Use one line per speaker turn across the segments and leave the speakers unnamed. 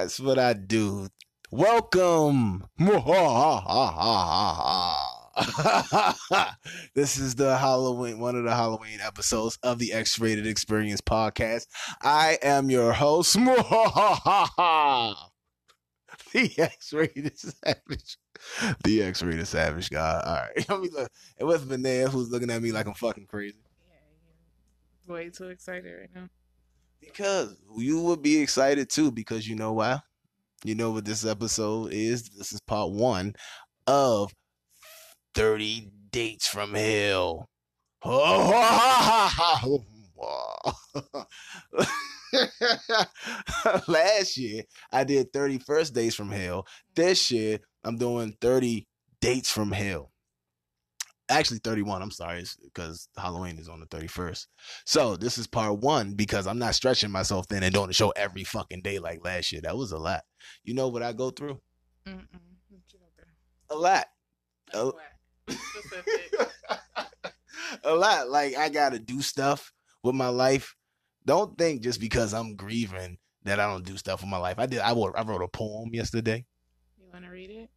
That's what I do. Welcome. this is the Halloween, one of the Halloween episodes of the X Rated Experience podcast. I am your host, the X Rated Savage. The X Rated Savage guy. All right. Let me look. And with Vinaya, who's looking at me like I'm fucking crazy.
Yeah, way too excited right now.
Because you would be excited too, because you know why? You know what this episode is? This is part one of 30 Dates from Hell. Oh, Last year, I did 30 First Dates from Hell. This year, I'm doing 30 Dates from Hell actually 31 i'm sorry because halloween is on the 31st so this is part one because i'm not stretching myself thin and doing the show every fucking day like last year. That was a lot. You know what i go through?
Mm-mm.
a lot.
A
a.
Specific.
a lot. Like i gotta do stuff with my life. Don't think just because i'm grieving that i don't do stuff with my life. I did i wrote, I wrote a poem yesterday.
You want to read it?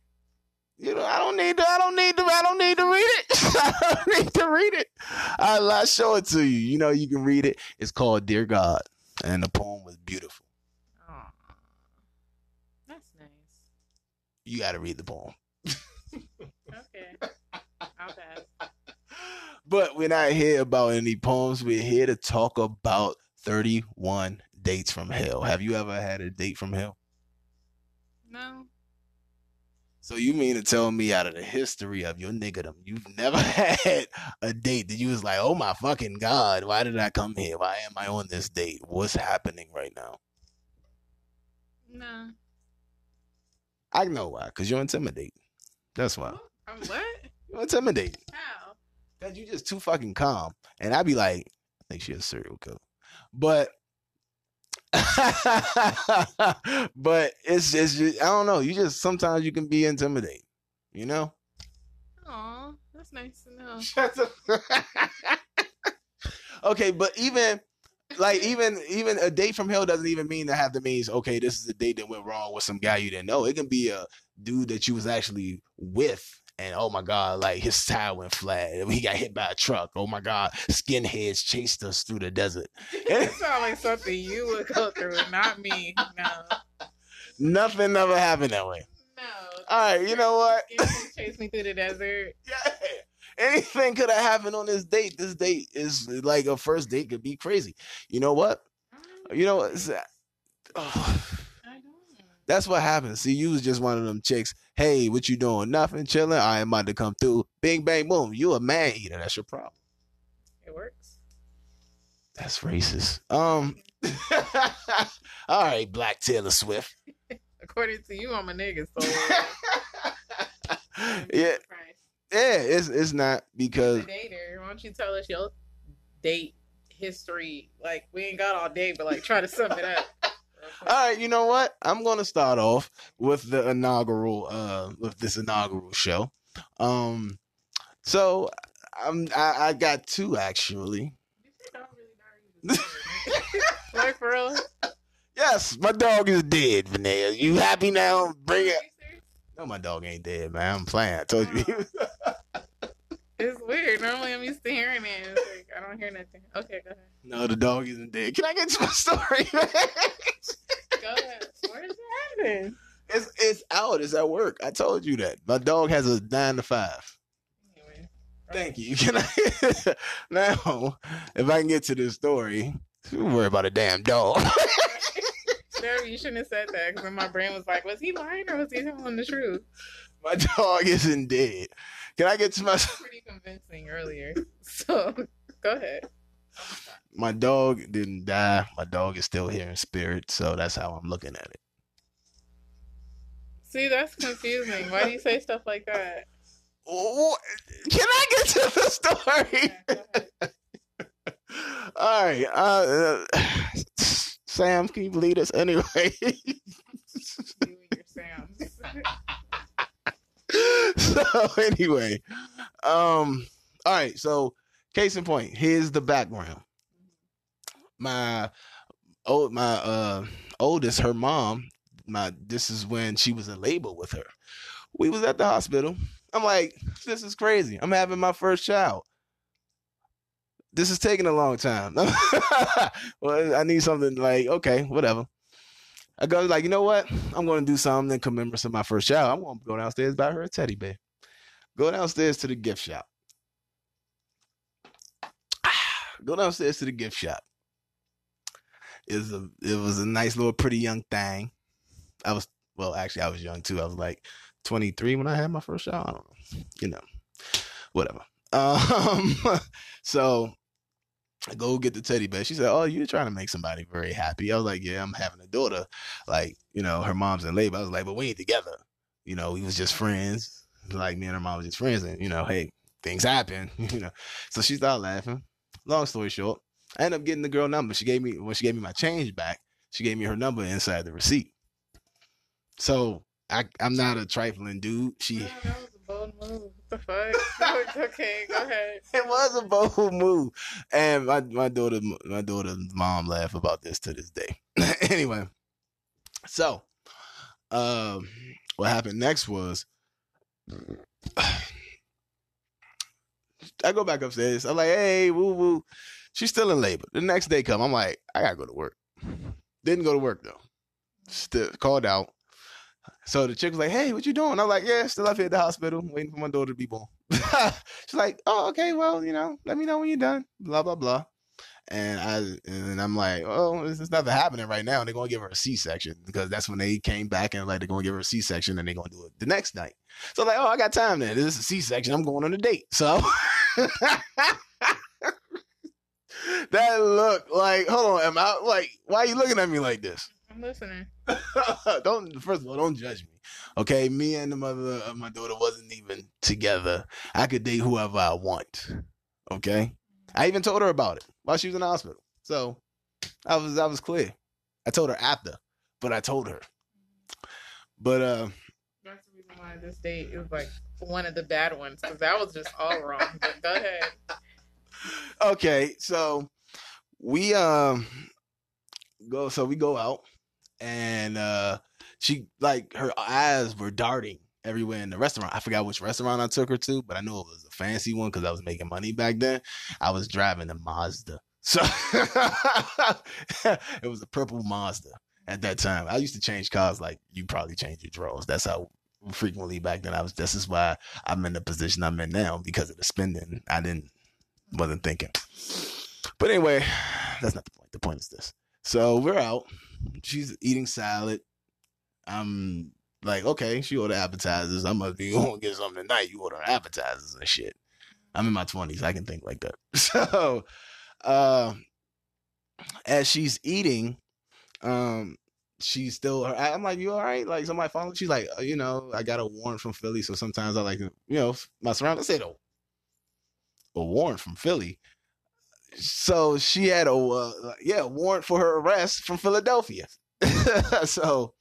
You know, I don't need to. I don't need to. I don't need to read it. I don't need to read it. I'll, I'll show it to you. You know, you can read it. It's called "Dear God," and the poem was beautiful.
Aw. That's nice.
You got to read the poem.
Okay. I'll pass.
But we're not here about any poems. We're here to talk about thirty-one dates from hell. Have you ever had a date from hell?
No.
So you mean to tell me out of the history of your niggerdom, you've never had a date that you was like, oh my fucking god, why did I come here? Why am I on this date? What's happening right now?
No.
I know why, because you're intimidating. That's why.
I'm what?
You're intimidating.
How?
Cause you just too fucking calm. And I'd be like, I think she's a serial killer. But but it's it's just, I don't know. You just sometimes you can be intimidating, you know?
Aw, that's nice to know.
Shut Okay, but even like even even a date from hell doesn't even mean to have the means okay this is a date that went wrong with some guy you didn't know it can be a dude that you was actually with and oh my god like his tire went flat he got hit by a truck oh my god skinheads chased us through the desert
It sounds like something you would go through, not me. No.
nothing ever happened that way
No.
all right you know what
chase me through the desert.
yeah. anything could have happened on this date this date is like a first date could be crazy you know what mm. you know what It's-
uh, oh.
That's what happens. See, you was just one of them chicks. Hey, what you doing? Nothing, chilling. I am about to come through. Bing, bang, boom. You a man eater. That's your problem.
It works.
That's racist. Um. all right, Black Taylor Swift.
According to you, I'm a nigga, so.
yeah, yeah. It's it's not because
dater. Why don't you tell us your date history? Like, we ain't got all day, but like, try to sum it up.
All right, you know what? I'm gonna start off with the inaugural, uh, with this inaugural show. Um, so I'm I, I got two actually.
like for real?
Yes, my dog is dead, Vanessa. You happy now? Bring it. No, my dog ain't dead, man. I'm playing. I told you.
It's weird. Normally, I'm used to hearing it. It's like I don't hear nothing. Okay, go ahead.
no, the dog isn't dead. Can I get to my story, man?
Go ahead. Where does it happen?
It's it's out. It's at work. I told you that. My dog has a nine to five.
Anyway.
Thank you. Can I now? If I can get to this story, don't worry about a damn dog.
You shouldn't have said that because then my brain was like, was he lying or was he telling the truth?
my dog isn't dead. Can I get to my?
Pretty convincing earlier. So go ahead.
My dog didn't die. My dog is still here in spirit. So that's how I'm looking at it.
See, that's confusing. Why do you say stuff like that?
Can I get to the story?
Yeah.
All right. Uh, Sam, can you lead us anyway?
You your Sams.
so anyway, um, all right. So case in point, here's the background. My old, my uh oldest, her mom my this is when she was in labor with her. We was at the hospital. I'm like, this is crazy. I'm having my first child. This is taking a long time. well, I need something like, okay, whatever. I go like, you know what? I'm going to do something in commemorate of my first child. I'm going to go downstairs buy her a teddy bear. Go downstairs to the gift shop. go downstairs to the gift shop. It was a it was a nice little pretty young thing. I was well, actually I was young too. I was like 23 when I had my first child. I don't know. You know. Whatever. Um so go get the teddy bear. She said, "Oh, you're trying to make somebody very happy." I was like, "Yeah, I'm having a daughter. Like, you know, her mom's in labor." I was like, "But we ain't together. You know, we was just friends. Like me and her mom was just friends, and you know, hey, things happen. You know." So she started laughing. Long story short, I ended up getting the girl number. She gave me when she gave me my change back. She gave me her number inside the receipt. So I, I'm not a trifling dude. She.
The fuck? okay, go ahead.
it was a bold move, and my my daughter my daughter's mom laugh about this to this day. anyway, so um, what happened next was I go back upstairs. I'm like, hey, woo woo. She's still in labor. The next day come, I'm like, I gotta go to work. Didn't go to work though. Still called out. So the chick was like, "Hey, what you doing?" I'm like, "Yeah, still up here at the hospital, waiting for my daughter to be born." She's like, "Oh, okay, well, you know, let me know when you're done." Blah blah blah. And I and I'm like, "Oh, this is nothing happening right now." They're gonna give her a C-section because that's when they came back and like they're gonna give her a C-section and they're gonna do it the next night. So I'm like, "Oh, I got time then. This is a C-section. I'm going on a date." So that look like, hold on, am I like, why are you looking at me like this?
I'm listening.
don't first of all, don't judge me. Okay, me and the mother of my daughter wasn't even together. I could date whoever I want. Okay, I even told her about it while she was in the hospital. So I was I was clear. I told her after, but I told her. But uh,
That's the reason why this date is like one of the bad ones because that was just all wrong. But go ahead.
okay, so we um go so we go out and uh she like her eyes were darting everywhere in the restaurant. I forgot which restaurant I took her to, but I knew it was a fancy one because I was making money back then. I was driving a Mazda. So it was a purple Mazda at that time. I used to change cars like you probably change your drawers. That's how frequently back then I was this is why I'm in the position I'm in now because of the spending. I didn't wasn't thinking. But anyway, that's not the point. The point is this. So we're out. She's eating salad. I'm like, okay, she ordered appetizers. I must be going to get something tonight. You order appetizers and shit. I'm in my 20s. I can think like that. So, uh, as she's eating, um, she's still. I'm like, you all right? Like somebody following? She's like, you know, I got a warrant from Philly, so sometimes I like you know, mess around. I said, a, a warrant from Philly so she had a uh, yeah warrant for her arrest from Philadelphia. so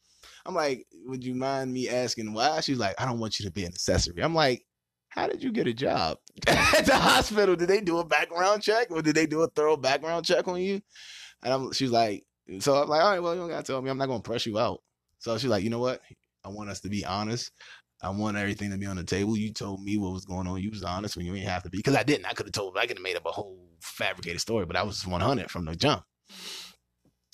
I'm like, would you mind me asking why? She's like, I don't want you to be an accessory. I'm like, how did you get a job at the hospital? Did they do a background check or did they do a thorough background check on you? And I'm, she's like, so I'm like, all right, well, you don't gotta tell me. I'm not gonna press you out. So she's like, you know what? I want us to be honest. I want everything to be on the table. You told me what was going on. You was honest when you didn't have to be. Because I didn't. I could have told. I could have made up a whole fabricated story, but I was 100 from the jump.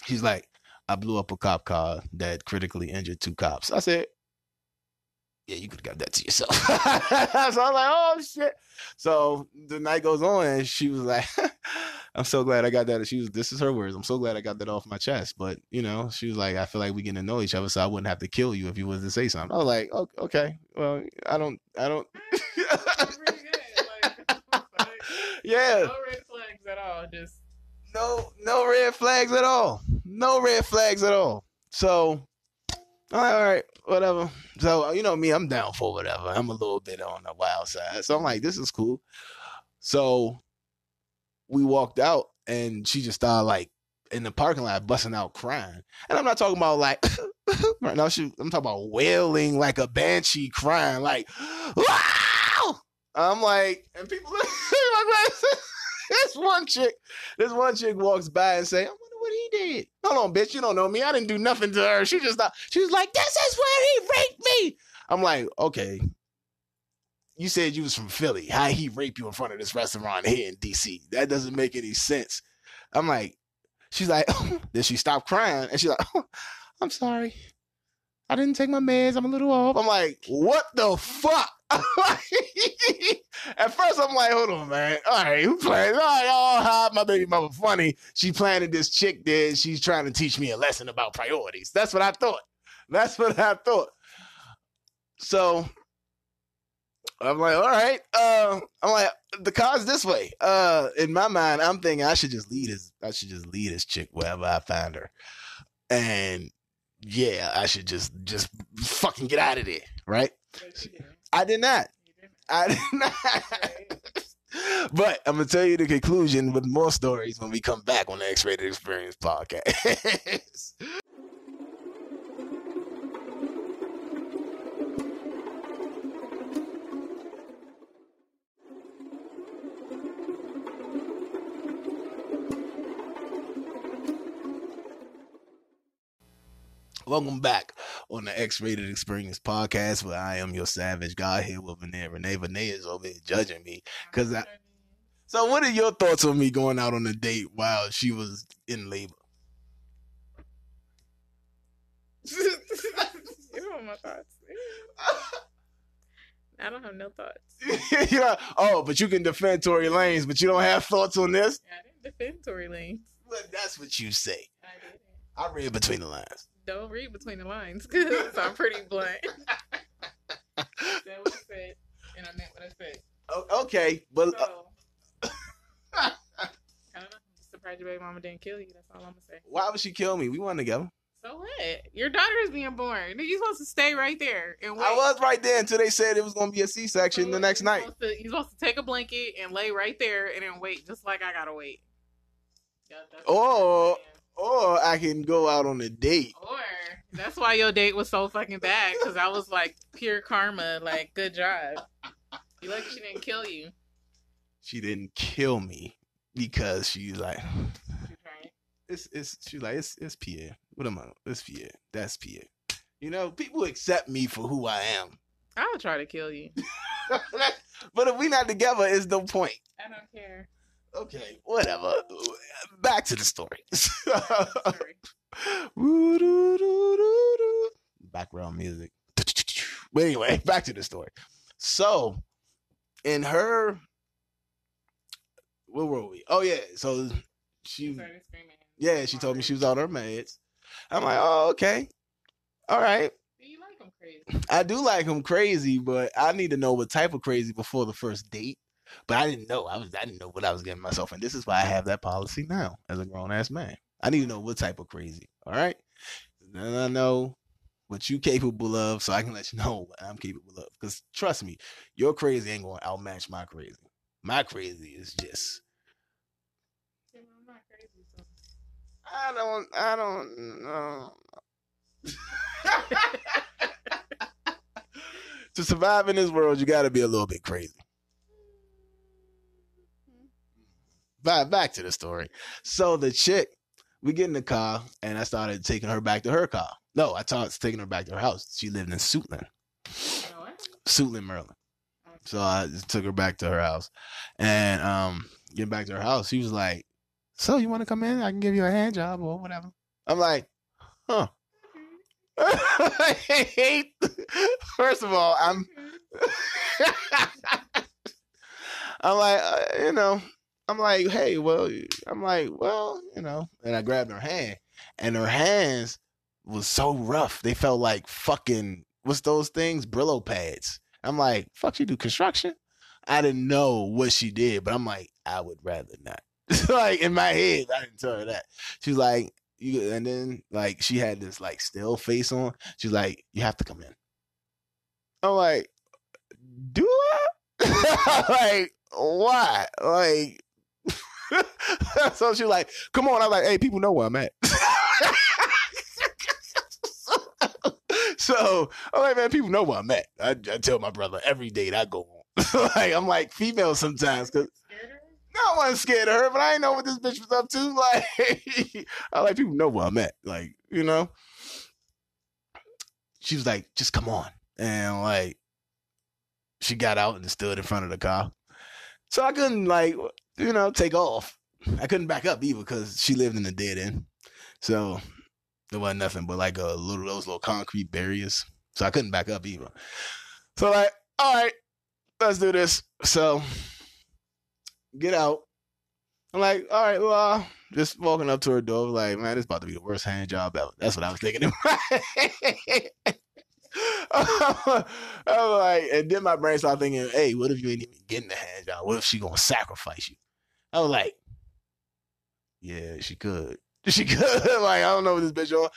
She's like, I blew up a cop car that critically injured two cops. I said, yeah, you could have got that to yourself. so I'm like, oh shit. So the night goes on, and she was like, I'm so glad I got that. She was, this is her words. I'm so glad I got that off my chest. But you know, she was like, I feel like we getting to know each other, so I wouldn't have to kill you if you was to say something. I was like, okay, well, I don't, I don't.
Pretty good. Like, like,
yeah,
no red flags at all. Just
no, no red flags at all. No red flags at all. So, all right, all right, whatever. So uh, you know me, I'm down for whatever. I'm a little bit on the wild side. So I'm like, this is cool. So we walked out and she just started like in the parking lot busting out crying. And I'm not talking about like right now she I'm talking about wailing like a banshee crying like wow. I'm like and people this one chick this one chick walks by and say, he did. Hold on, bitch. You don't know me. I didn't do nothing to her. She just not. She was like, this is where he raped me. I'm like, okay. You said you was from Philly. How he rape you in front of this restaurant here in DC? That doesn't make any sense. I'm like, she's like, then she stopped crying and she's like, I'm sorry. I didn't take my meds. I'm a little off. I'm like, what the fuck? At first, I'm like, hold on, man. All right, who playing? All right, oh, hi, my baby mama funny. She planted this chick there. She's trying to teach me a lesson about priorities. That's what I thought. That's what I thought. So I'm like, all right. Uh, I'm like, the car's this way. Uh, in my mind, I'm thinking I should just lead his. I should just lead this chick wherever I find her, and yeah, I should just just fucking get out of there, right? I did not. I did not. but I'm gonna tell you the conclusion with more stories when we come back on the X-Rated Experience podcast. Welcome back on the X-Rated Experience podcast, where I am your savage guy here with Renee. Renee, Renee is over here judging me because I- So, what are your thoughts on me going out on a date while she was in labor?
you have my thoughts. I don't have no thoughts.
know, oh, but you can defend Tory Lanez, but you don't have thoughts on this.
I didn't defend Tory Lanez.
Well, that's what you say.
I didn't.
I read between the lines.
Don't read between the lines because I'm pretty blunt. What I said, and I meant what I said.
Okay, but uh,
So, I don't know. I'm just surprised your baby mama didn't kill you. That's all I'm gonna say.
why would she kill me? We weren't together.
So what? Your daughter is being born. You're supposed to stay right there and wait.
I was right there until they said it was going to be a C-section
So
the next
You're
night.
supposed to- you're supposed to take a blanket and lay right there and then wait, just like I gotta wait. Yeah, what. I'm saying.
Or I can go out on a date.
Or that's why your date was so fucking bad because I was like pure karma. Like, good job. You lucky she didn't kill you.
She didn't kill me because she's like, it's it's she's like it's it's Pierre. What am I? It's Pierre. That's Pierre. You know, people accept me for who I am.
I would try to kill you.
but if we not together, it's no point.
I don't care.
Okay, whatever. Back to the story. Background music. But anyway, back to the story. So, in her, where were we? Oh yeah, so she, yeah, she told me she was on her meds. I'm like, oh okay, all right.
You like him crazy.
I do like him crazy, but I need to know what type of crazy before the first date. But I didn't know. I was I didn't know what I was getting myself in. This is why I have that policy now as a grown ass man. I need to know what type of crazy. All right. Then I know what you capable of, so I can let you know what I'm capable of. Because trust me, your crazy ain't gonna outmatch my crazy. My crazy is just
Yeah, I'm not crazy, so.
I don't I don't know. to survive in this world, you gotta be a little bit crazy. Back back to the story. So the chick, we get in the car, and I started taking her back to her car. No, I started taking her back to her house. She lived in Suitland? Suitland, Maryland. So I took her back to her house, and um, getting back to her house, she was like, "So you want to come in? I can give you a hand job or whatever." I'm like, "Huh." I hate. First of all, I'm I'm like, uh, you know, I'm like, hey, well, I'm like, well, you know, and I grabbed her hand, and her hands was so rough. They felt like fucking what's those things? Brillo pads. I'm like, fuck, she do construction. I didn't know what she did, but I'm like, I would rather not. like in my head, I didn't tell her that. She's like, you, and then like she had this like still face on. She's like, you have to come in. I'm like, do I? like, why? Like, so she like, come on. I'm like, hey, people know where I'm at. so I'm like, man, people know where I'm at. I, I tell my brother every date I go on. like, I'm like female sometimes because? I wasn't scared of her, but I didn't know what this bitch was up to. Like, I like people know where I'm at. Like, you know. She was like, just come on. And like, she got out and stood in front of the car. So I couldn't like, you know, take off. I couldn't back up either because she lived in the dead end. So there wasn't nothing but like a little those little concrete barriers. So I couldn't back up either. So like, all right, let's do this. So get out. I'm like, all right, well, uh, just walking up to her door, like, man, this about to be the worst hand job ever. That's what I was thinking. I'm like, and then my brain started thinking, hey, what if you ain't even getting the hand job? What if she gonna sacrifice you? I was like, yeah, she could. She could. like, I don't know what this bitch on.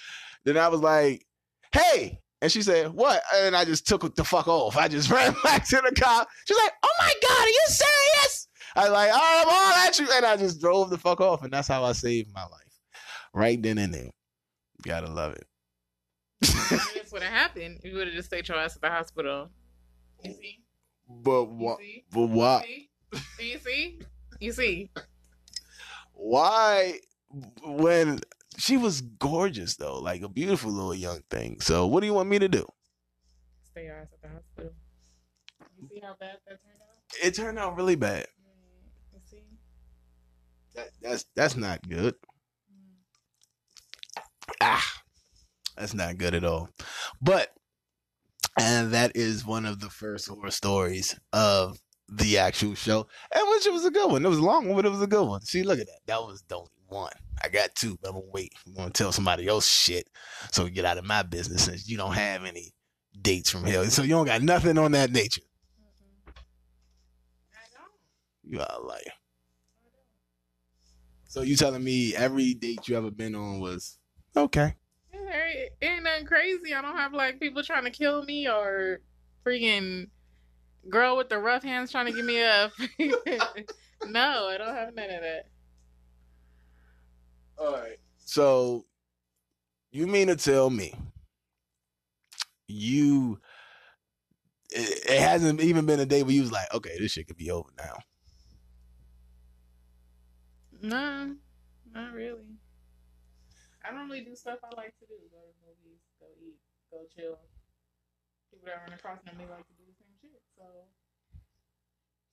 Then I was like, hey. And she said, what? And I just took the fuck off. I just ran back to the car. She's like, oh my God, are you serious? I was like, right, I'm all at you. And I just drove the fuck off. And that's how I saved my life. Right then and there. Gotta love it.
That's what happened. You would have just stayed your ass at the hospital. You see?
But what? But why?
You see? You see?
Why? When she was gorgeous though, like a beautiful little young thing. So what do you want me to do?
Stay your ass at the hospital. You see how bad that turned out?
It turned out really bad.
Mm, You see?
That, that's that's not good.
Mm.
Ah, that's not good at all. But and that is one of the first horror stories of the actual show, and which it was a good one. It was a long one, but it was a good one. See, look at that. That was the only one. I got two, but I'm gonna wait. I'm gonna tell somebody else shit so we get out of my business since you don't have any dates from hell. So you don't got nothing on that nature. You are a liar. So you telling me every date you ever been on was okay?
It ain't nothing crazy. I don't have like people trying to kill me or freaking girl with the rough hands trying to give me up. no, I don't have none of that.
All right. So you mean to tell me you it, it hasn't even been a day where you was like, okay, this shit could be over now.
No, not really. I normally do stuff I like to do. Go to movies, go eat, go chill. People that run across me like to do the same shit. So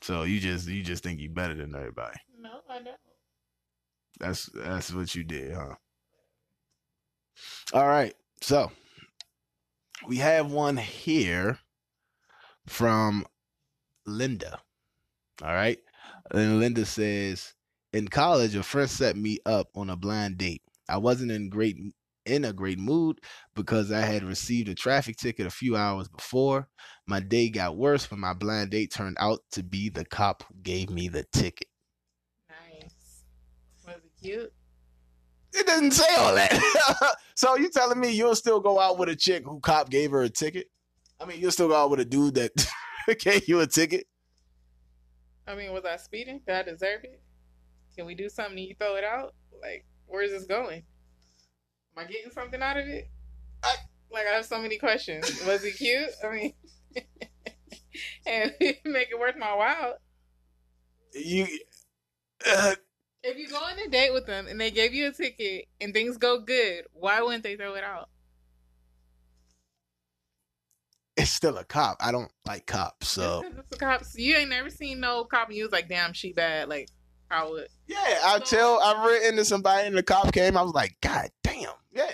So you just you just think you're better than everybody.
no, I don't.
That's that's what you did, huh? All right. So we have one here from Linda. All right. And Linda says, in college, a friend set me up on a blind date. I wasn't in great in a great mood because I had received a traffic ticket a few hours before. My day got worse when my blind date turned out to be the cop who gave me the ticket.
Nice. Was it cute?
It doesn't say all that. so you telling me you'll still go out with a chick who cop gave her a ticket? I mean, you'll still go out with a dude that gave you a ticket?
I mean, was I speeding? Did I deserve it? Can we do something and you throw it out? Like, where's this going? Am I getting something out of it?
I-
like, I have so many questions. Was it cute? I mean, and make it worth my while.
You uh,
If you go on a date with them and they gave you a ticket and things go good, why wouldn't they throw it out?
it's still a cop. I don't like cops, so
it's cops. You ain't never seen no cop and you was like, damn, she bad. Like, I would.
yeah. I tell I've written to somebody and the cop came. I was like, God damn, yeah.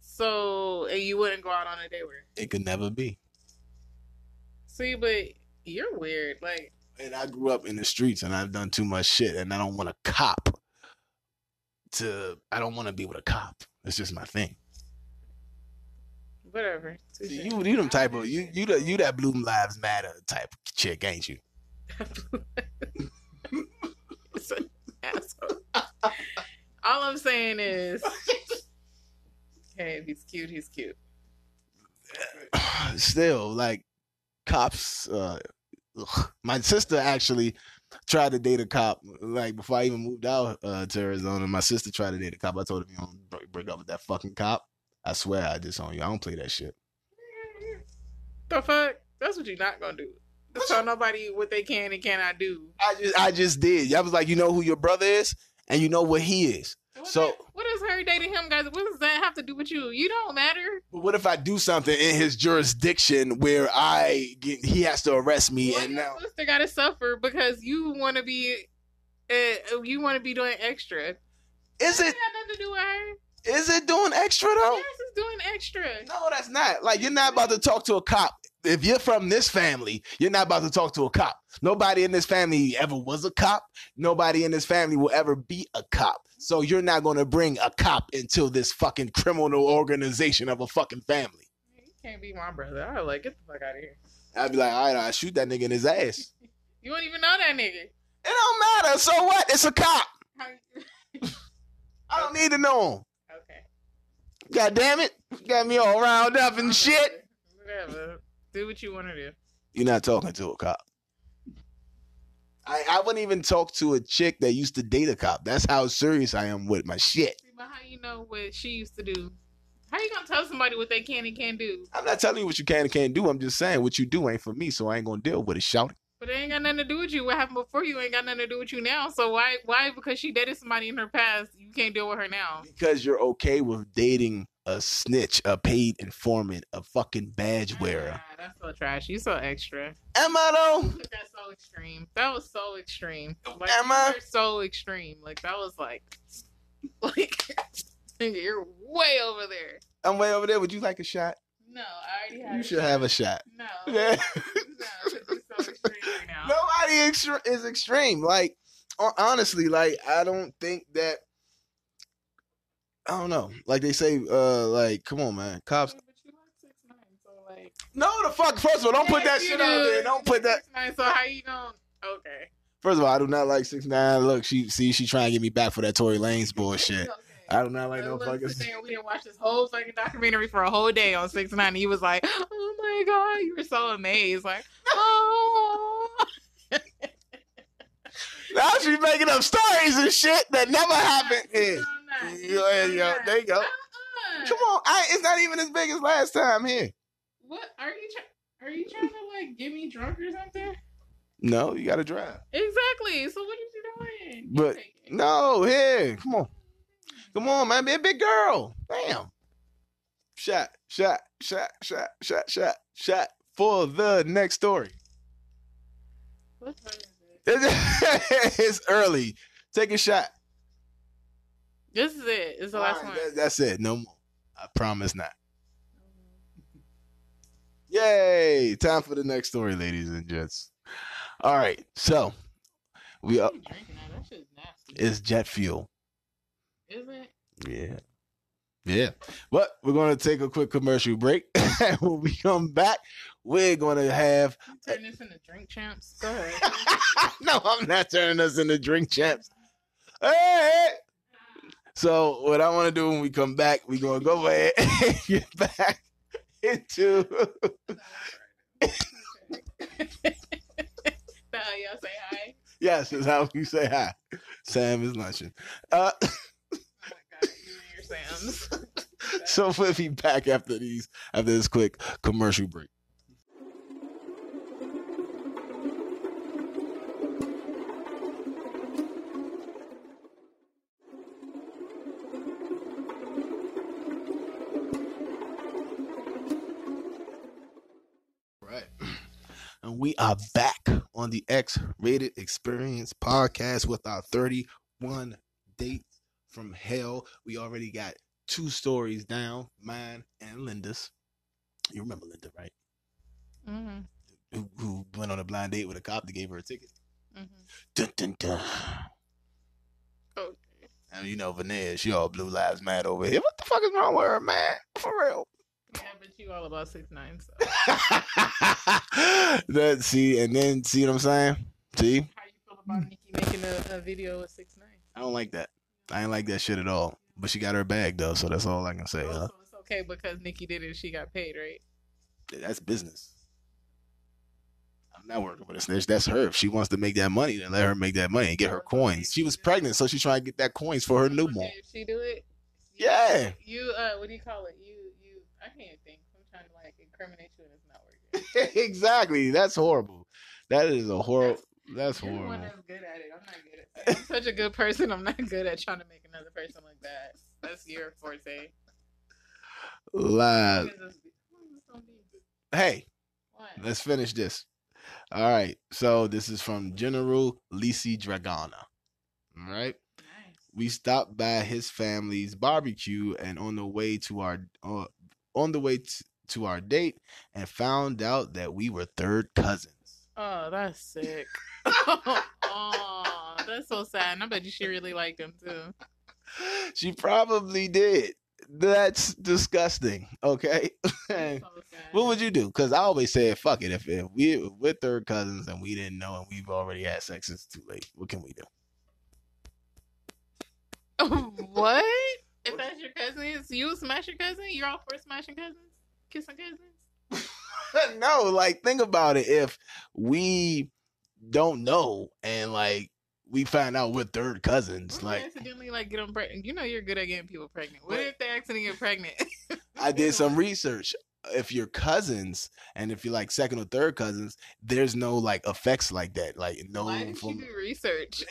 So, and you wouldn't go out on a date with her.
It could never be.
See, but you're weird. Like,
And I grew up in the streets, and I've done too much shit, and I don't want a cop to. I don't want to be with a cop. It's just my thing.
whatever.
See, you you them type of you you the, you that Blue Lives Matter type chick, ain't you?
Asshole. All I'm saying is, hey, if he's cute, he's cute.
Still, like cops. Uh. My sister actually tried to date a cop. Like before I even moved out uh, to Arizona, my sister tried to date a cop. I told her, "You don't break- break up with that fucking cop." I swear, I disown you. I don't play that shit.
The fuck? That's what you're not gonna do. Tell nobody what they can and cannot do.
I just I just did. I was like, you know who your brother is, and you know what he is.
What
So-
what does her dating him, guys? What does that have to do with you? You don't matter.
But what if I do something in his jurisdiction where I get, he has to arrest me, and now
sister got to suffer because you want to be, uh, you want to be doing extra.
is
That
it
nothing to do with her.
is it doing extra though?
Yes, it's doing extra.
No, that's not. Like you're not about to talk to a cop. If you're from this family, you're not about to talk to a cop. Nobody in this family ever was a cop. Nobody in this family will ever be a cop. So you're not going to bring a cop into this fucking criminal organization of a fucking family.
You can't be my brother. I was like, get the fuck out of here.
I'd be like, all right, I'll shoot that nigga in his ass.
You don't even know that nigga.
It don't matter. So what? It's a cop. I don't need to know him.
okay.
God damn it. Got me all round up and shit.
Whatever. Do what you want to do.
You're not talking to a cop. I, I wouldn't even talk to a chick that used to date a cop. That's how serious I am with my shit.
See, But how you know what she used to do? How you gonna tell somebody what they can and can't do?
I'm not telling you what you can and can't do. I'm just saying what you do ain't for me, so I ain't gonna deal with it. Shout it.
But it ain't got nothing to do with you. What happened before you ain't got nothing to do with you now. So why why because she dated somebody in her past, you can't deal with her now?
Because you're okay with dating a snitch, a paid informant, a fucking badge wearer.
Ah, that's so trash. You so extra.
Am I though?
That's so extreme. That was so extreme. Like,
Am I?
So extreme. Like that was like, like you're way over there.
I'm way over there. Would you like a shot?
No, I already have.
You should
shot.
have a shot.
No,
Yeah.
no, so extreme right now.
Nobody extre- is extreme. Like honestly, like I don't think that. I don't know. Like they say, uh, like come on, man, cops.
But you like 6'9", so like.
No, the fuck. First of all, don't put that
Yes, you
shit out there. Don't put that.
6'9", So how you gonna? Okay.
First of all, I do not like six nine. Look, she see she trying to get me back for that Tory Lanez bullshit.
Okay.
I do not like no
Look,
fucking.
sit We didn't watch this whole fucking documentary for a whole day on six nine. He was like, "Oh my god!" You were so amazed, like, "Oh."
Now she's making up stories and shit that never happened. Yeah.
Not.
Yeah,
I'm
yeah, there you go.
Uh-uh.
Come on, I, it's not even as big as last time here.
What are you? Try- are you trying to like get me drunk or something?
No, you got to drive.
Exactly. So what are you doing?
But-. No, here, come on, come on, man, be a big girl. Damn. Shot, shot, shot, shot, shot, shot, shot for the next story.
What time is it?
it's early. Take a shot.
This is it. It's the last
All
one.
that- that's it. No more. I promise not. Mm-hmm. Yay! Time for the next story, ladies and gents. All right, so we up.
are drinking that? That shit's nasty.
It's jet fuel.
Is it?
Yeah. Yeah. But we're going to take a quick commercial break. and when we come back, we're going to have.
Turn this into drink champs. Go ahead.
no, I'm not turning us into drink champs. Hey. So, what I want to do when we come back, we're going to go ahead and get back into.
Now y'all say hi.
yes, is how we say hi. Sam is lunching. Uh,
Oh my god, you and your Sam's.
so we'll be back after these, after this quick commercial break. And we are back on the X Rated Experience podcast with our 31 dates from hell. We already got two stories down, mine and Linda's. You remember Linda, right?
Mm-hmm.
Who, who went on a blind date with a cop that gave her a ticket.
Mm-hmm.
Dun, dun, dun.
Okay.
And you know, Vanessa, she all blue lives mad over here. What the fuck is wrong with her, man? For real.
Yeah, but you all about six nine. So
that see, and then see what I'm saying? See,
how you feel about Nikki making a, a video with six nine?
I don't like that. I ain't like that shit at all. But she got her bag though, so that's all I can say.
Oh,
Huh?
so it's okay because Nikki did it. She got paid, right?
That's business. I'm not working with a snitch. That's her. If she wants to make that money, then let her make that money and get her coins. She was pregnant, so she's trying to get that coins for her newborn.
Okay, if she do it.
Yeah.
You uh, what do you call it? You you. I can't think. I'm trying to like incriminate you, and it's not working.
exactly. That's horrible. That is a horrible. That's
You're the one
horrible.
good at it. I'm not good at it. I'm such a good person. I'm not good at trying to make another person like that. That's your forte.
Live.
What is this? What is this gonna be?
Hey,
What?
let's finish this. All right. So this is from General Lisi Dragana. All right.
Nice.
we stopped by his family's barbecue and on the way to our uh, on the way t- to our date and found out that we were third cousins.
Oh, that's sick. oh, that's so sad. And I bet you she really liked him too.
She probably did. That's disgusting. Okay.
That's so
what would you do? Because I always say, fuck it. If, if we if we're third cousins and we didn't know and we've already had sex, it's too late. What can we do?
what? If that's your cousins, you smash your cousin? You're all for smashing cousins? Kissing cousins?
no, like think about it. If we don't know and like we find out we're third cousins, like
accidentally like get them pregnant? You know you're good at getting people pregnant. What if they accidentally get pregnant?
I did some research. If you're cousins and if you're like second or third cousins, there's no like effects like that. Like no
Why did you do research?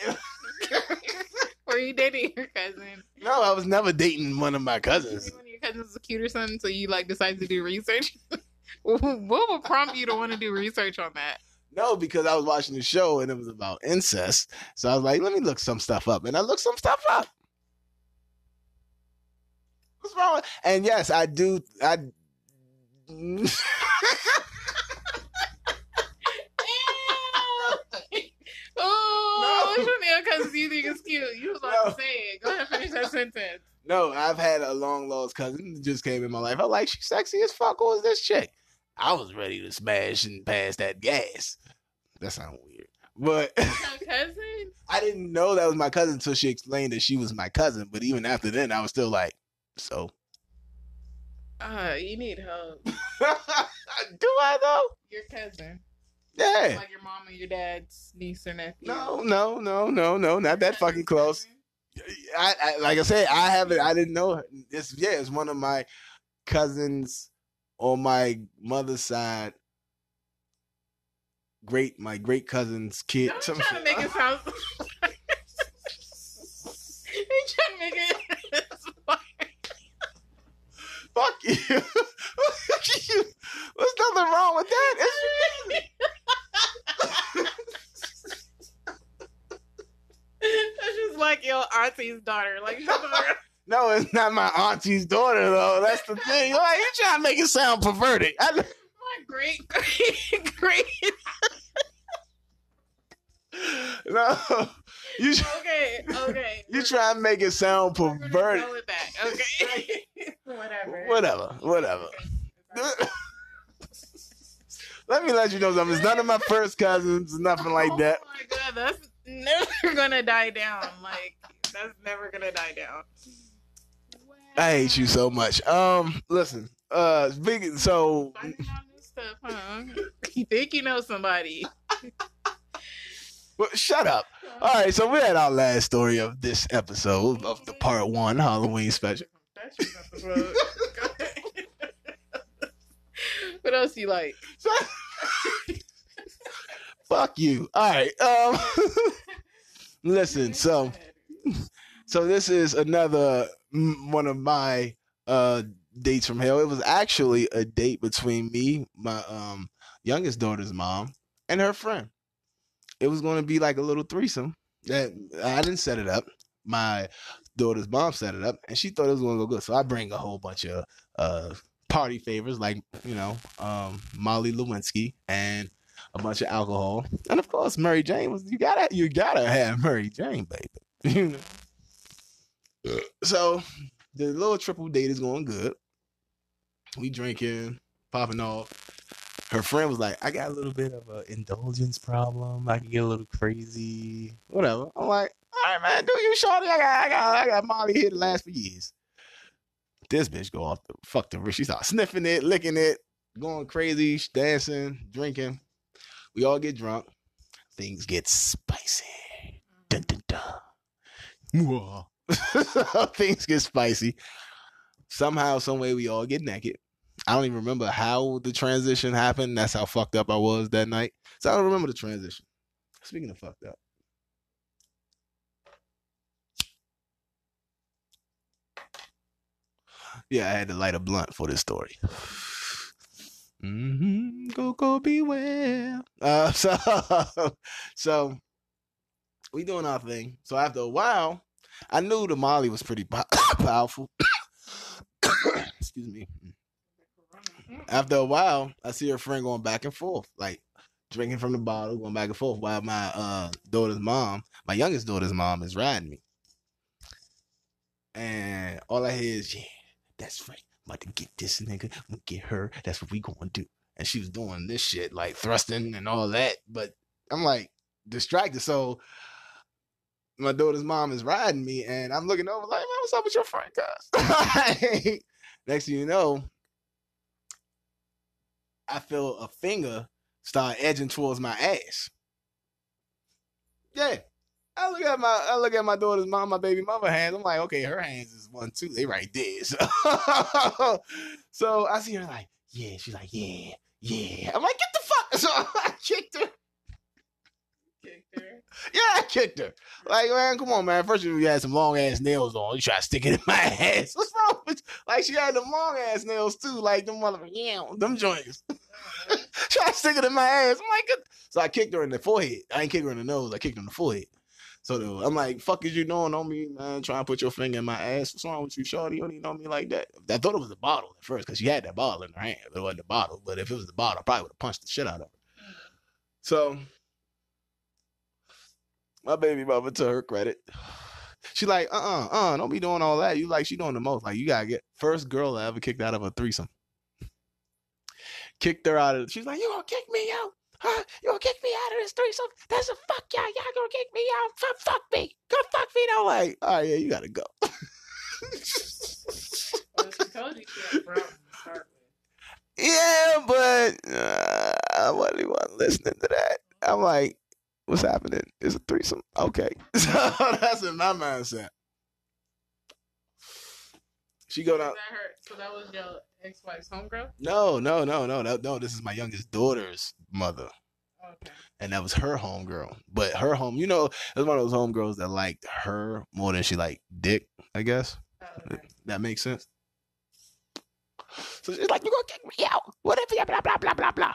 Were you dating your cousin?
No, I was never dating one of my cousins.
One of your cousins is cute or something, so you like decided to do research. what would prompt you to want to do research on that?
No, because I was watching the show and it was about incest. So I was like, let me look some stuff up. And I looked some stuff up. What's wrong with and yes, I do I No.
which one cousins you think is cute? You was about
No.
to say it. Go ahead and finish that sentence.
No, I've had a long lost cousin that just came in my life. I'm like, she's sexy as fuck. Who is this chick? I was ready to smash and pass that gas. That sounds weird. But
cousin?
I didn't know that was my cousin until she explained that she was my cousin. But even after then, I was still like, so.
Uh, you need help.
Do I though?
Your cousin.
Yeah.
Like your mom and your dad's niece or nephew.
No, no, no, no, no, not that fucking close. I, I like I said, I haven't. I didn't know. her. It's yeah, it's one of my cousins on my mother's side. Great, my great cousin's kid.
Don't
some
try to make it sound. trying to make it.
Fuck you. There's nothing wrong with that. It's-
That's just like your auntie's daughter. Like, shut the fuck up.
no, it's not my auntie's daughter though. That's the thing. Like you trying to make it sound perverted. I,
my great, great, great.
no, you
Okay, okay.
you trying to make it sound perverted.
go with that. Okay. Whatever.
Whatever, whatever. let me let you know something. It's none of my first cousins, nothing like oh that.
Oh my god, that's never gonna die down. Like that's never gonna die down.
I hate you so much. Um, listen. Uh, speaking. So
stuff, huh? You think you know somebody?
well, shut up. All right. So we had our last story of this episode of the part one Halloween special.
Special episode. Go ahead. what else you like?
Fuck you. All right. Um, listen. So. So this is another one of my uh dates from hell. It was actually a date between me, my um youngest daughter's mom, and her friend. It was going to be like a little threesome. That I didn't set it up. My daughter's mom set it up, and she thought it was going to go good. So I bring a whole bunch of uh party favors, like you know, um Molly Lewinsky and a bunch of alcohol, and of course Mary Jane was. You gotta, you gotta have Mary Jane, baby. You know. So the little triple date is going good. We drinking, popping off. Her friend was like, I got a little bit of an indulgence problem. I can get a little crazy. Whatever. I'm like, all right, man, do you shorty? I got I got I got Molly here to last for years. This bitch go off the fuck the She start sniffing it, licking it, going crazy, dancing, drinking. We all get drunk. Things get spicy. Dun, dun, dun. Things get spicy. Somehow, some way, we all get naked. I don't even remember how the transition happened. That's how fucked up I was that night. So I don't remember the transition. Speaking of fucked up. Yeah, I had to light a blunt for this story. Mm-hmm. Go go beware. Uh, so so we doing our thing. So after a while, I knew the Molly was pretty po- powerful. Excuse me. After a while, I see her friend going back and forth, like drinking from the bottle, going back and forth, while my uh, daughter's mom, my youngest daughter's mom, is riding me. And all I hear is, yeah, that's right. I'm about to get this nigga. I'm gonna get her. That's what we gonna do. And she was doing this shit, like thrusting and all that. But I'm like distracted. So my daughter's mom is riding me, and I'm looking over like, man, what's up with your friend, cuz? Next thing you know, I feel a finger start edging towards my ass. Yeah. I look at my I look at my daughter's mom, my baby mother hands. I'm like, okay, her hands is one too. They right there. So, so I see her like, yeah. She's like, yeah, yeah. I'm like, get the fuck. So I kicked her.
Kicked her.
Yeah, I kicked her. Like, man, come on, man. First of all, you had some long ass nails on. You try to stick it in my ass. What's wrong with you? Like she had them long ass nails too. Like them mother yeah, them joints. try to stick it in my ass. I'm like, so I kicked her in the forehead. I ain't kick her in the nose. I kicked her in the forehead. So I'm like, fuck is you doing on me, man? Trying to put your finger in my ass. What's wrong with you, shorty? You don't even know me like that. I thought it was a bottle at first because she had that bottle in her hand. It wasn't the bottle. But if it was the bottle, I probably would have punched the shit out of her. So my baby mother, to her credit, she like, uh uh uh, don't be doing all that. You like she doing the most. Like you gotta get first girl I ever kicked out of a threesome. Kicked her out of she's like, You gonna kick me out? Huh? You gonna kick me out of this threesome? That's a fuck y'all. Y'all gonna kick me out. Fuck, fuck me. Go fuck me. No way. All right, yeah, you gotta go.
Well, she told you she had problems to start with.
yeah, but uh, I wasn't even listening to that. I'm like, what's happening? It's a threesome. Okay. So that's in my mindset. She go down.
that her? So that was your ex-wife's homegirl?
No, no, no, no, no, no. This is my youngest daughter's mother,
Okay.
and that was her homegirl. But her home, you know, it was one of those homegirls that liked her more than she liked Dick. I guess
Oh, okay.
that makes sense. So she's like, "You gonna kick me out? Whatever, blah blah blah blah blah."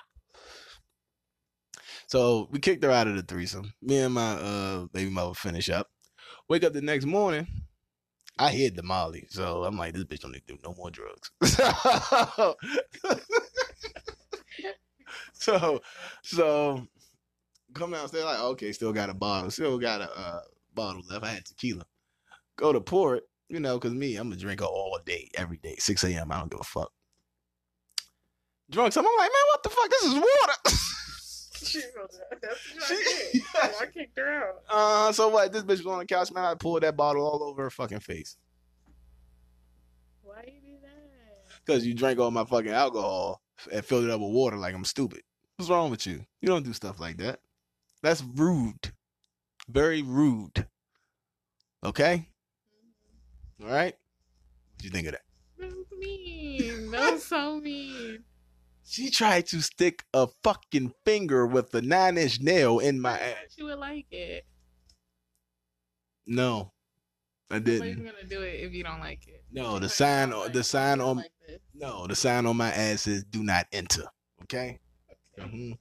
So we kicked her out of the threesome. Me and my uh baby mother finish up. Wake up the next morning. I hid the Molly, so I'm like, this bitch don't need to do no more drugs. so, so come downstairs like, okay, still got a bottle, still got a uh, bottle left. I had tequila. Go to pour it, you know, cause me, I'm a drinker all day, every day, 6 a.m. I don't give a fuck. Drunk, so I'm like, man, what the fuck? This is water.
She was- That's
She-
I
yeah,
I kicked her out.
Uh, so what? This bitch was on the couch, man. I poured that bottle all over her fucking face.
Why you do that?
Cause you drank all my fucking alcohol and filled it up with water like I'm stupid. What's wrong with you? You don't do stuff like that. That's rude. Very rude. Okay? All right? What do you think of that?
That was mean. That was so mean.
She tried to stick a fucking finger with a nine inch nail in my ass.
She would like it.
No, I
Nobody's
didn't.
gonna do it if you don't like it.
No, the sign,
"I don't
the sign on,
like
no, the sign on my ass says "Do not enter." Okay.
Okay,
hmm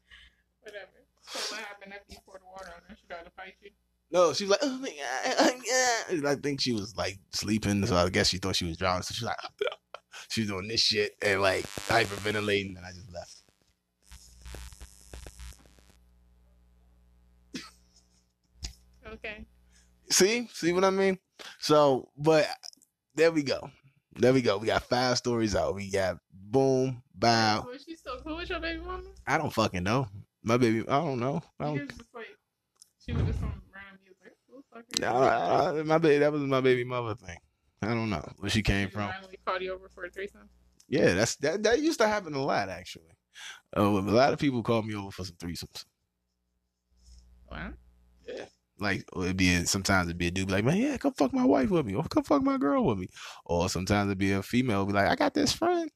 whatever. So what happened after you poured the water on her? She tried to fight you.
No, she was like, oh my god, oh my God." I think she was like sleeping, so I guess she thought she was drowning. So she was like, she was doing this shit and like hyperventilating, and I just left.
Okay.
See, see what I mean? So, but there we go, there we go. We got five stories out. We got boom, bow.
Was she so cool with your baby mama?
I don't fucking know. My baby, I don't know. I don't.
was just like, she was just some random music. Who the fuck is
I,
this?
I, my baby, that was my baby mother thing. I don't know where she came from.
randomly called you over for a threesome.
Yeah, that's that. That used to happen a lot actually. Uh, a lot of people called me over for some threesomes.
What?
Yeah, like it'd be sometimes it'd be a dude be like, man, yeah, come fuck my wife with me, or come fuck my girl with me, or sometimes it'd be a female be like, I got this friend.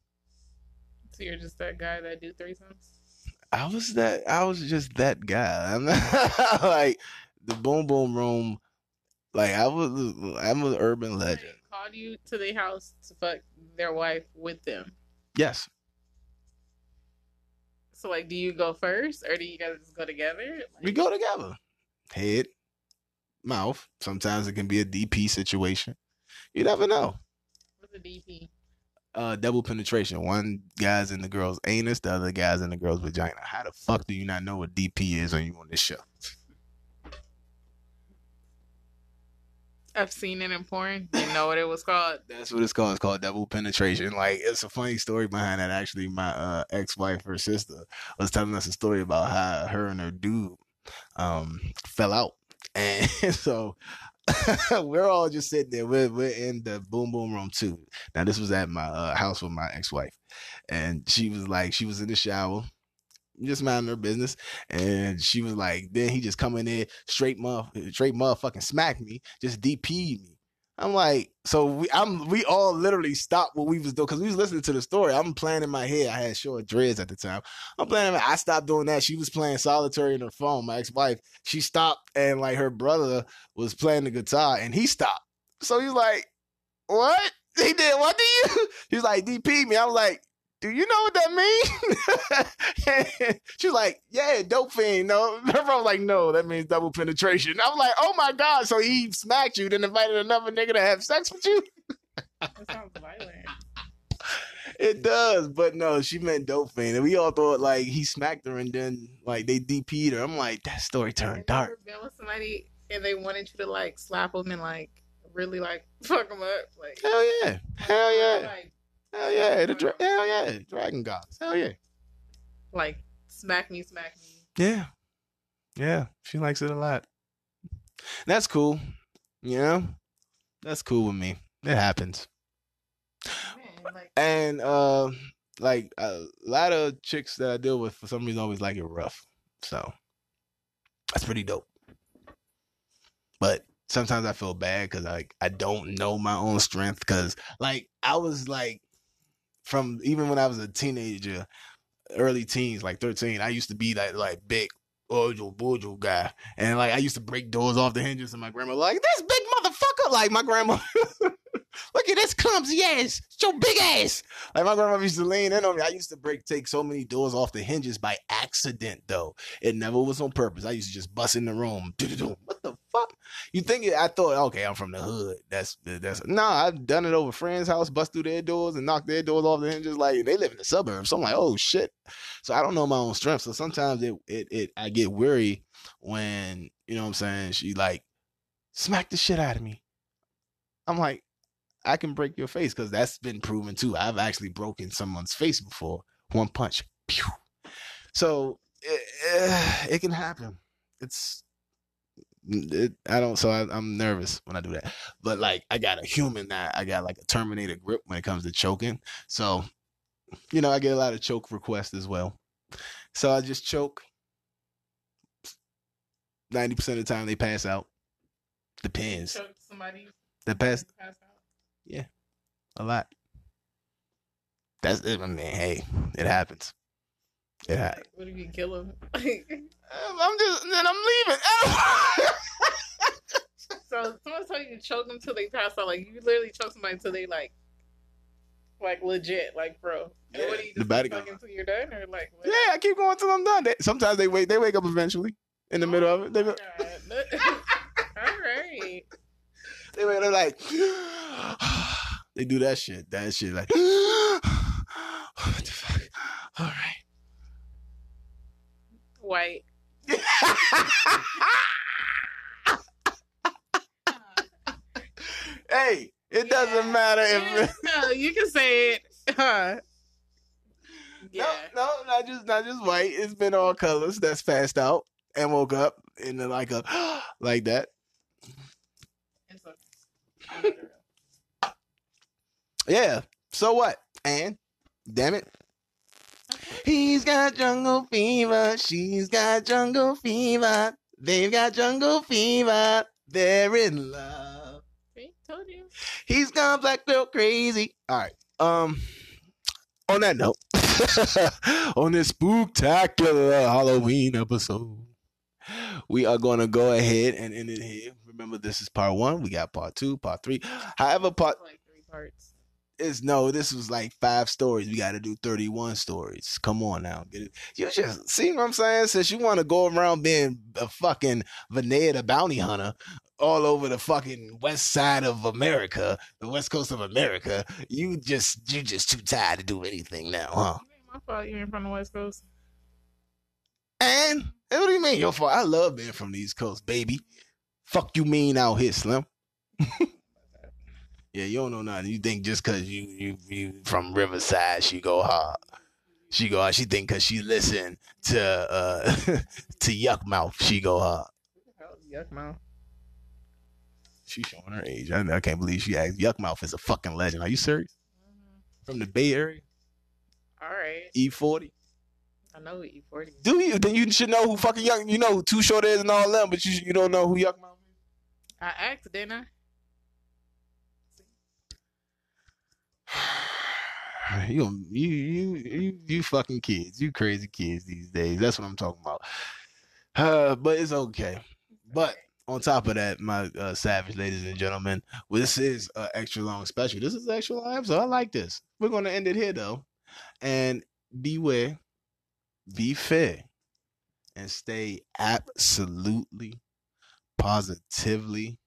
So you're just that guy that do threesomes?
I was that. I was just that guy. I'm not, like the boom boom room. Like I was. I'm an urban legend.
Called you to the house to fuck their wife with them.
Yes.
So like, do you go first, or do you guys go together? Like,
We go together. Head, mouth. Sometimes it can be a DP situation. You never know.
what's a DP?
Uh, double penetration. One guy's in the girl's anus, the other guy's in the girl's vagina. How the fuck do you not know what DP is when you on this show?
I've seen it in porn. Didn't know what it was called.
That's what it's called. It's called double penetration. Like it's a funny story behind that. Actually, my uh, ex-wife, her sister, was telling us a story about how her and her dude um fell out, and so we're all just sitting there. We're we're in the boom boom room too. Now this was at my uh, house with my ex-wife, and she was like, she was in the shower. Just minding her business, and she was like, then he just come in there straight, mother, straight motherfucking smack me, just DP me. I'm like, so we I'm we all literally stopped what we was doing because we was listening to the story. I'm playing in my head. I had short dreads at the time. I'm playing. I stopped doing that. She was playing solitaire in her phone. My ex-wife. She stopped and like her brother was playing the guitar and he stopped. So he's like, "What?" He did. What do you? He's like, "DP me." I was like, "Do you know what that means?" She's like, "Yeah, dope fiend." No, her brother was like, "No, that means double penetration." I'm like, "Oh my god!" So he smacked you, then invited another nigga to have sex with you.
That sounds violent.
It does, but no, she meant dope fiend, and we all thought like he smacked her, and then like they DP'd her. I'm like, that story turned dark.
been with somebody and they wanted you to like slap them and like really like fuck them up? Like,
Hell yeah, hell yeah,
Like,
hell yeah, the dra- hell yeah, Dragon Gods, hell yeah,
like smack me, smack me.
yeah, yeah. She likes it a lot. That's cool, you know. That's cool with me. It happens.
Man, like,
And uh like a lot of chicks that I deal with for some reason always like it rough. So that's pretty dope. But sometimes I feel bad because like I don't know my own strength because like I was like from even when I was a teenager, early teens, like 13, I used to be that like big ojo bojo guy. And like I used to break doors off the hinges and my grandma like, this big motherfucker. Like my grandma Look at this clumsy ass. It's your big ass. Like my grandma used to lean in on me. I used to break take so many doors off the hinges by accident though. It never was on purpose. I used to just bust in the room. What the fuck? You think I thought, okay, I'm from the hood. That's that's nah, I've done it over friends' house, bust through their doors and knock their doors off the hinges. Like they live in the suburbs. So I'm like, oh shit. So I don't know my own strength. So sometimes it it, it I get weary when, you know what I'm saying, she like smack the shit out of me. I'm like, I can break your face because that's been proven too. I've actually broken someone's face before. One punch. Pew. So it, it can happen. It's it, I don't. So I, I'm nervous when I do that. But like I got a human that I got like a Terminator grip when it comes to choking. So you know I get a lot of choke requests as well. So I just choke. Ninety percent of the time they pass out. Depends.
choke somebody.
The pass
pass out.
Yeah, a lot. That's it. I mean, hey, it happens. It happens.
Like, what if you kill him?
I'm just then I'm leaving.
so someone told you to choke them till they pass out. Like you literally choke somebody until they like, like legit, like bro. And
Yeah,
what do you
the
just
body
keep until you're done, or like? What?
yeah, I keep going till I'm done. They, sometimes they wait. They wake up eventually in the middle of it. They
Oh my All right.
they wake up like they do that shit. That shit like what the fuck? All right.
White.
hey, it doesn't matter if
Yeah, no, you can say it. Huh. Yeah.
No, no, not just not just white. It's been all colors that's passed out and woke up in the, like a like that. Yeah. So what? And damn it. He's got jungle fever. She's got jungle fever. They've got jungle fever. They're in love.
See, told you.
He's gone black girl crazy. All right. Um. On that note, on this spooktacular Halloween episode. We are going to go ahead and end it here. Remember, this is part one. We got part two, part three. However, part
like three parts.
Is no. This was like five stories. We got to do thirty-one stories. Come on now, get it. You just see what I'm saying? Since you want to go around being a fucking Vanilla the bounty hunter all over the fucking west side of America, the west coast of America, you just you just too tired to do anything now, huh?
My fault you ain't from the West Coast.
And what do you mean your fault? I love being from the East Coast, baby. Fuck you mean out here, Slim? yeah, you don't know nothing. You think just cause you you you from Riverside, she go hard. She go hard. She think cause she listen to uh to Yukmouth, she go hard.
Yukmouth.
She showing her age. I, I can't believe she asked. Yukmouth is a fucking legend. Are you serious? From the Bay Area,
All right.
E40.
I know who E forty.
Do you? Then you should know who fucking Yuck. You know who Too Short is and all them, but you you don't know who Yukmouth is.
I asked, didn't I?
You, you, you, you, you fucking kids. You crazy kids these days. That's what I'm talking about. Uh, but it's okay. But on top of that, my uh, savage ladies and gentlemen, well, this is an extra long special. This is extra long episode. I like this. We're going to end it here, though. And beware, be fair, and stay absolutely, positively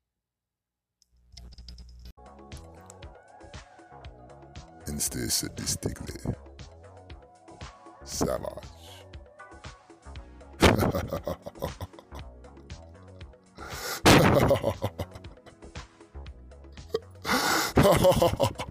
stay sadistically savage.